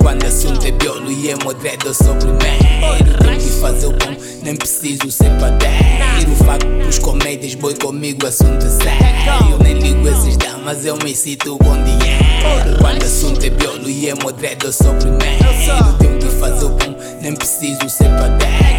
Quando assunto é biolo e é modredo, eu sou primeiro. Tenho que fazer o bom, nem preciso ser padeiro. Faco pros comédias, boi comigo, assunto é sério. Eu nem ligo esses damas, eu me cito com dinheiro. Quando assunto é biolo e é modredo, eu sou primeiro. Tenho que fazer o bom, nem preciso ser padeiro.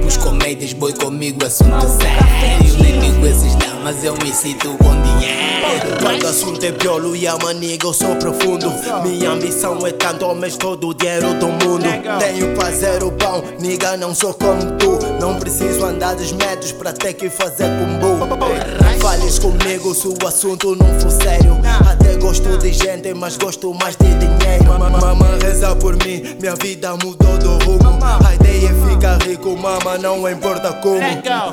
Pros comédias, boi comigo, assunto é sério. Nem ligo esses damas, eu me cito com dinheiro. Quando o assunto é biolo e a maniga, eu sou profundo. Minha ambição é tanto, mas todo o dinheiro do mundo. Tenho fazer o bom, niga, não sou como tu. Não preciso andar dos metros pra ter que fazer combo. Comigo se o assunto não for sério. Até gosto de gente, mas gosto mais de dinheiro. Mama reza por mim, minha vida mudou do rumo. A ideia é ficar rico, mama, não importa como.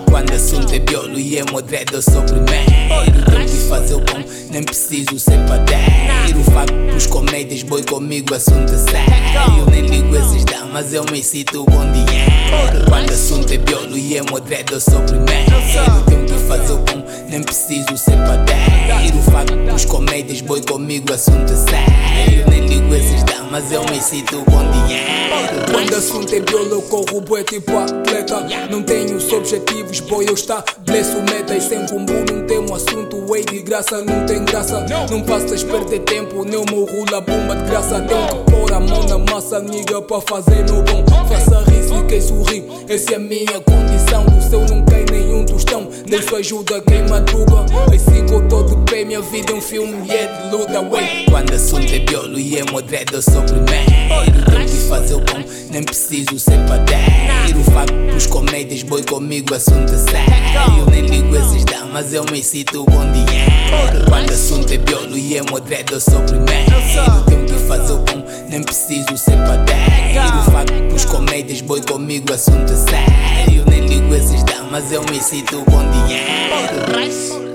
Quando assunto é biolo e é modredo, eu sou primeiro. Tenho que fazer o bom, nem preciso ser padeiro. Faco pros comédias, boi comigo, assunto é sério. Eu nem ligo esses damas, eu me cito com dinheiro. Quando assunto é biolo e é modredo, eu sou primeiro. Preciso ser padeiro. Faco pros comédias, boi comigo, assunto sério. Nem ligo esses damas, eu me cito com dinheiro. Quando assunto é biolo, eu corro bué tipo atleta. Não tenho os objetivos, boy, eu estabeleço metas. Sem combo, não temo assunto, ei, de graça, não tem graça. Não faças perder tempo, nem o meu rula bomba de graça. Tenho que pôr a mão na massa, niga, pra fazer no bom. Faça rir, fiquei sorrir, essa é a minha condição. Do céu não cai nenhum tostão, Deus ajuda quem madruga. Assim que eu tô pé, minha vida é um filme e é de luta, wey. Quando assunto é biolo e é modredo, eu sou primeiro. Tenho que fazer o bom, nem preciso ser padeiro. Faco pros comédias, boi comigo, assunto é sério. Eu nem ligo esses damas, eu me cito com dinheiro. Quando assunto é biolo e é modredo, eu sou primeiro. Tenho que fazer o bom, nem preciso ser padeiro. Faco pros comédias, boi comigo, assunto é sério. Damas, eu me cito com dinheiro.